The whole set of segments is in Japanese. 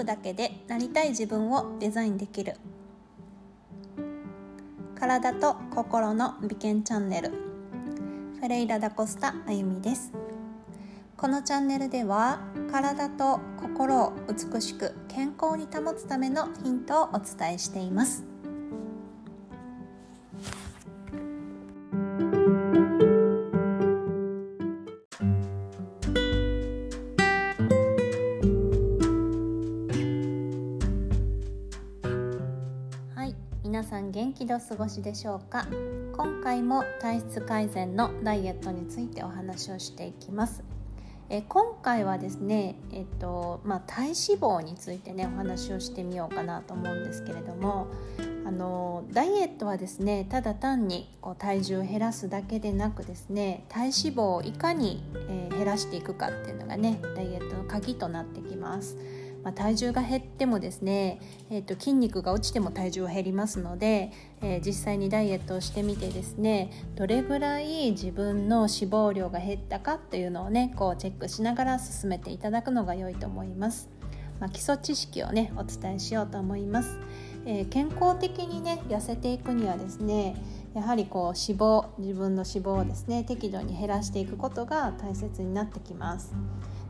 プだけでなりたい自分をデザインできる。体と心の美健チャンネル。フェレイラ・ダ・コスタあゆみです。このチャンネルでは体と心を美しく健康に保つためのヒントをお伝えしています。皆さん元気でお過ごしでしょうか？今回も体質改善のダイエットについてお話をしていきますえ今回はですね、えっとまあ、体脂肪についてねお話をしてみようかなと思うんですけれどもあのダイエットはですねただ単にこう体重を減らすだけでなくですね体脂肪をいかに、えー、減らしていくかっていうのがねダイエットの鍵となってきます。まあ、体重が減ってもですね、えーと、筋肉が落ちても体重は減りますので、えー、実際にダイエットをしてみてですねどれぐらい自分の脂肪量が減ったかというのをねこうチェックしながら進めていただくのが良いと思います。まあ、基礎知識をねお伝えしようと思います。えー、健康的にね痩せていくにはですねやはりこう脂肪自分の脂肪をですね適度に減らしていくことが大切になってきます。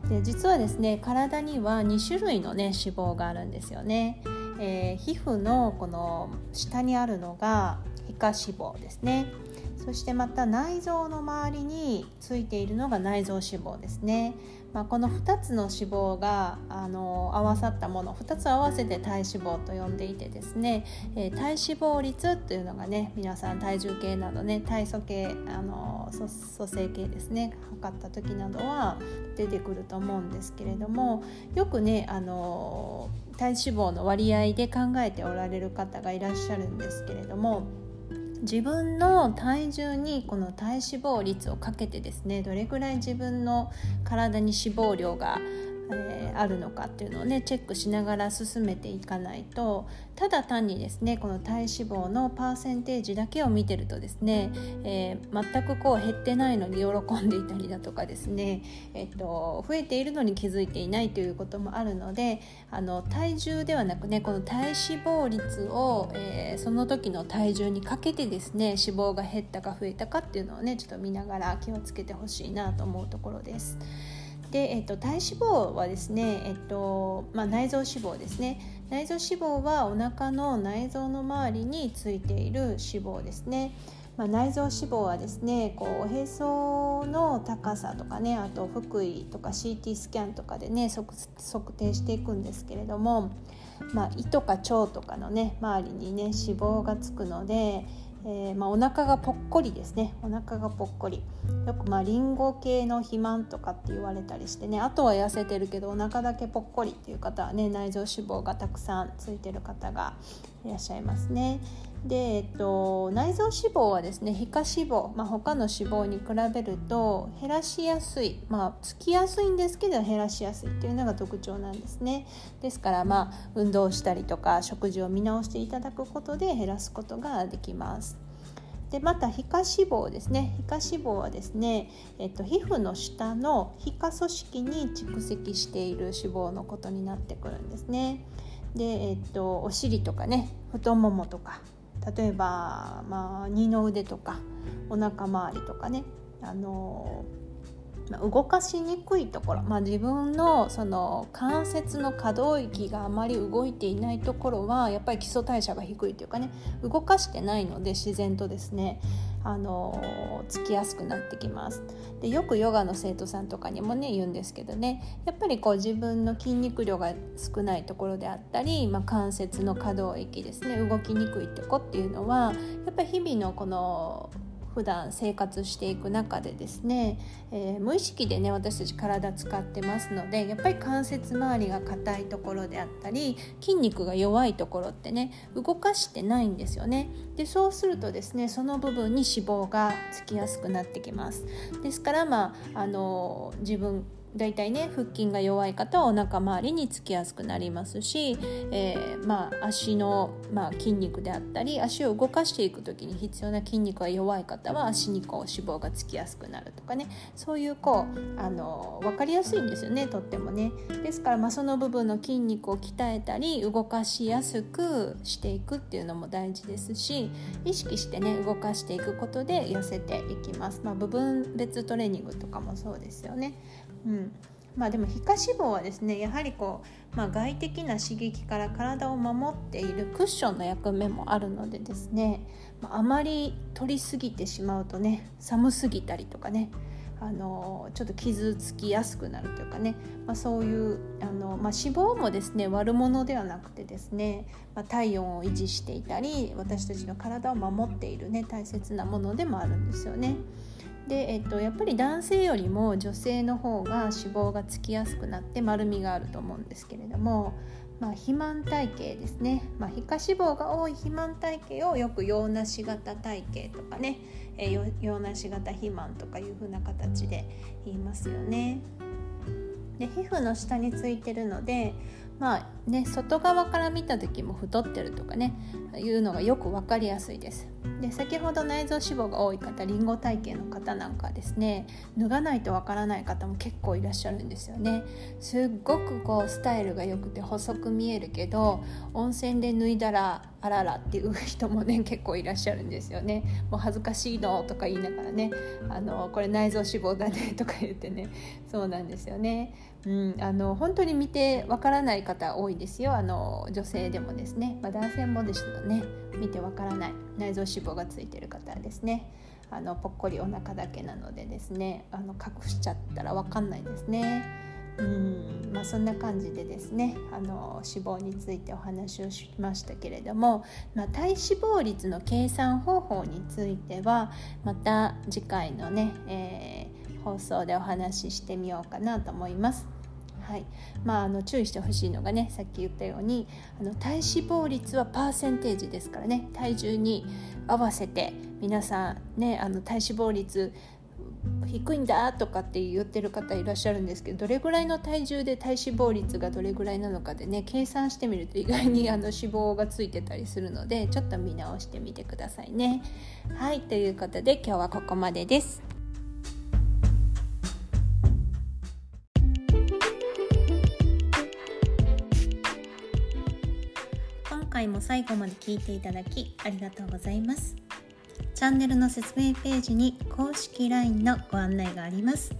で実はですね体には2種類のね脂肪があるんですよね、えー、皮膚のこの下にあるのが皮下脂肪ですねそしてまた内臓の周りについているのが内臓脂肪ですね。まあ、この2つの脂肪があの合わさったもの2つ合わせて体脂肪と呼んでいてですね、えー、体脂肪率というのがね皆さん体重計などね体組計あの組成計ですね測った時などは出てくると思うんですけれどもよくねあの体脂肪の割合で考えておられる方がいらっしゃるんですけれども自分の体重にこの体脂肪率をかけてですねどれぐらい自分の体に脂肪量がえー、あるのかっていうのをねチェックしながら進めていかないとただ単にですねこの体脂肪のパーセンテージだけを見てるとですね、えー、全くこう減ってないのに喜んでいたりだとかですね、えっと、増えているのに気づいていないということもあるのであの体重ではなくねこの体脂肪率を、えー、その時の体重にかけてですね脂肪が減ったか増えたかっていうのをねちょっと見ながら気をつけてほしいなと思うところです。で、えっと、体脂肪はですね、えっとまあ、内臓脂肪ですね内臓脂肪はお腹の内臓の周りについている脂肪ですね。まあ、内臓脂肪はですねこうおへその高さとかねあと腹囲とか CT スキャンとかでね測定していくんですけれども、まあ、胃とか腸とかのね周りにね脂肪がつくので、えー、まあ、お腹がぽっこりですね。お腹がぽっこり。よくまあリンゴ系の肥満とかって言われたりしてね。あとは痩せてるけどお腹だけぽっこりっていう方はね内臓脂肪がたくさんついてる方がいらっしゃいますね。で、えっと、内臓脂肪はですね皮下脂肪、まあ、他の脂肪に比べると減らしやすい、まあ、つきやすいんですけど減らしやすいっていうのが特徴なんですね。ですからまあ運動したりとか食事を見直していただくことで減らすことができます。でまた皮下脂肪ですね。皮下脂肪はですね、えっと、皮膚の下の皮下組織に蓄積している脂肪のことになってくるんですね。で、えっと、お尻とかね太ももとか例えば、まあ、二の腕とかお腹周りとかねあの動かしにくいところ、まあ、自分のその関節の可動域があまり動いていないところはやっぱり基礎代謝が低いというかね動かしてないので自然とですねあのつきやすくなってきます。でよくヨガの生徒さんとかにもね言うんですけどねやっぱりこう自分の筋肉量が少ないところであったり、まあ、関節の可動域ですね動きにくいとこっていうのはやっぱり日々のこの普段生活していく中でですね、えー、無意識でね私たち体使ってますのでやっぱり関節周りが硬いところであったり筋肉が弱いところってね動かしてないんですよね。でそうするとですねその部分に脂肪がつきやすくなってきます。ですからまああの自分だいたいね腹筋が弱い方はお腹周りにつきやすくなりますし、えー、まあ、足の、まあ、筋肉であったり足を動かしていく時に必要な筋肉が弱い方は足にこう脂肪がつきやすくなるとかねそういうこうあの分かりやすいんですよねとってもね。ですから、まあ、その部分の筋肉を鍛えたり動かしやすくしていくっていうのも大事ですし意識してね動かしていくことで痩せていきます。まあ、部分別トレーニングとかもそうですよね。うんまあ、でも皮下脂肪はですねやはりこう、まあ、外的な刺激から体を守っているクッションの役目もあるのでですね、まあ、あまり取りすぎてしまうとね寒すぎたりとかねあのちょっと傷つきやすくなるというかね、まあ、そういうあの、まあ、脂肪もですね悪者ではなくてですね、まあ、体温を維持していたり私たちの体を守っているね大切なものでもあるんですよね。で、えっと、やっぱり男性よりも女性の方が脂肪がつきやすくなって丸みがあると思うんですけれども、まあ、肥満体型ですね、まあ、皮下脂肪が多い肥満体型をよく洋梨型体型とかね、えー、洋梨型肥満とかいう風な形で言いますよね。で皮膚の下についてるのでまあね外側から見た時も太ってるとかねいうのがよく分かりやすいですで先ほど内臓脂肪が多い方リンゴ体型の方なんかですね脱がないとわからない方も結構いらっしゃるんですよね。すっごくこうスタイルが良くて細く見えるけど温泉で脱いだらあららっていう人もね 結構いらっしゃるんですよね。もう恥ずかしいのとか言いながらねあのこれ内臓脂肪だね とか言ってね。そうなんですよね。うん、あの本当に見てわからない方多いですよ。あの女性でもですね、まあ、男性もですけどね。見てわからない。内臓脂肪がついてる方ですねあのぽっこりお腹だけなのでですねあの隠しちゃったらわかんないですね。うんまあ、そんな感じでですねあの脂肪についてお話をしましたけれども、まあ、体脂肪率の計算方法についてはまた次回のね、えー放送でお話ししてみようかなと思います。はいまあ、あの注意してほしいのがねさっき言ったようにあの体脂肪率はパーセンテージですからね体重に合わせて皆さんねあの体脂肪率低いんだとかって言ってる方いらっしゃるんですけどどれぐらいの体重で体脂肪率がどれぐらいなのかでね計算してみると意外にあの脂肪がついてたりするのでちょっと見直してみてくださいね。はいということで今日はここまでです。回も最後まで聞いていただきありがとうございます。チャンネルの説明ページに公式 LINE のご案内があります。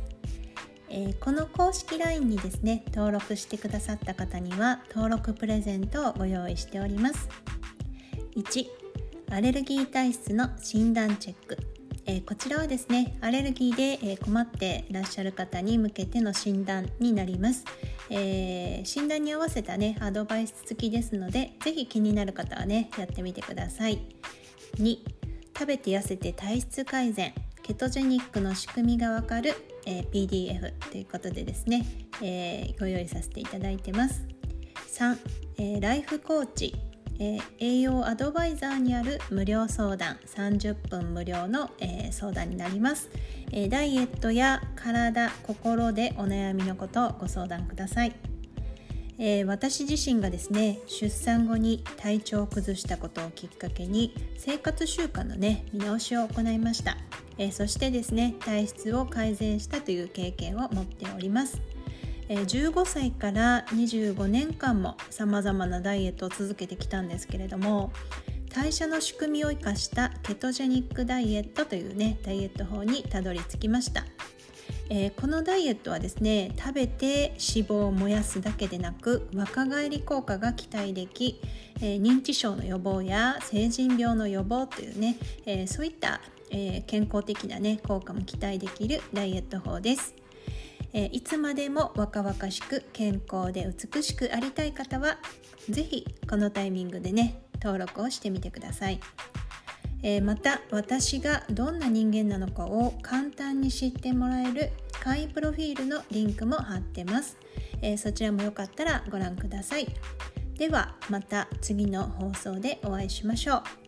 えー、この公式 LINE にですね、登録してくださった方には登録プレゼントをご用意しております。1、アレルギー体質の診断チェック。えー、こちらはですねアレルギーで、え困っていらっしゃる方に向けての診断になります、えー、診断に合わせたねアドバイス付きですので是非気になる方はねやってみてください。2食べて痩せて体質改善。ケトジェニックの仕組みがわかる、えー、PDF ということでですね、えご用意させていただいてます。3、えライフコーチ。えー、栄養アドバイザーにある無料相談30分無料の、えー、相談になります、えー、ダイエットや体心でお悩みのことをご相談ください、え私自身がですね出産後に体調を崩したことをきっかけに生活習慣のね見直しを行いました、えそしてですね体質を改善したという経験を持っております。15歳から25年間もさまざまなダイエットを続けてきたんですけれども代謝の仕組みを生かしたケトジェニックダイエットというねダイエット法にたどり着きました、えー、このダイエットはですね食べて脂肪を燃やすだけでなく若返り効果が期待でき、えー、認知症の予防や成人病の予防というね、えー、そういった、え健康的なね効果も期待できるダイエット法です。えいつまでも若々しく健康で美しくありたい方は是非このタイミングでね登録をしてみてください、えー、また私がどんな人間なのかを簡単に知ってもらえる簡易プロフィールのリンクも貼ってます、えー、そちらもよかったらご覧ください。ではまた次の放送でお会いしましょう。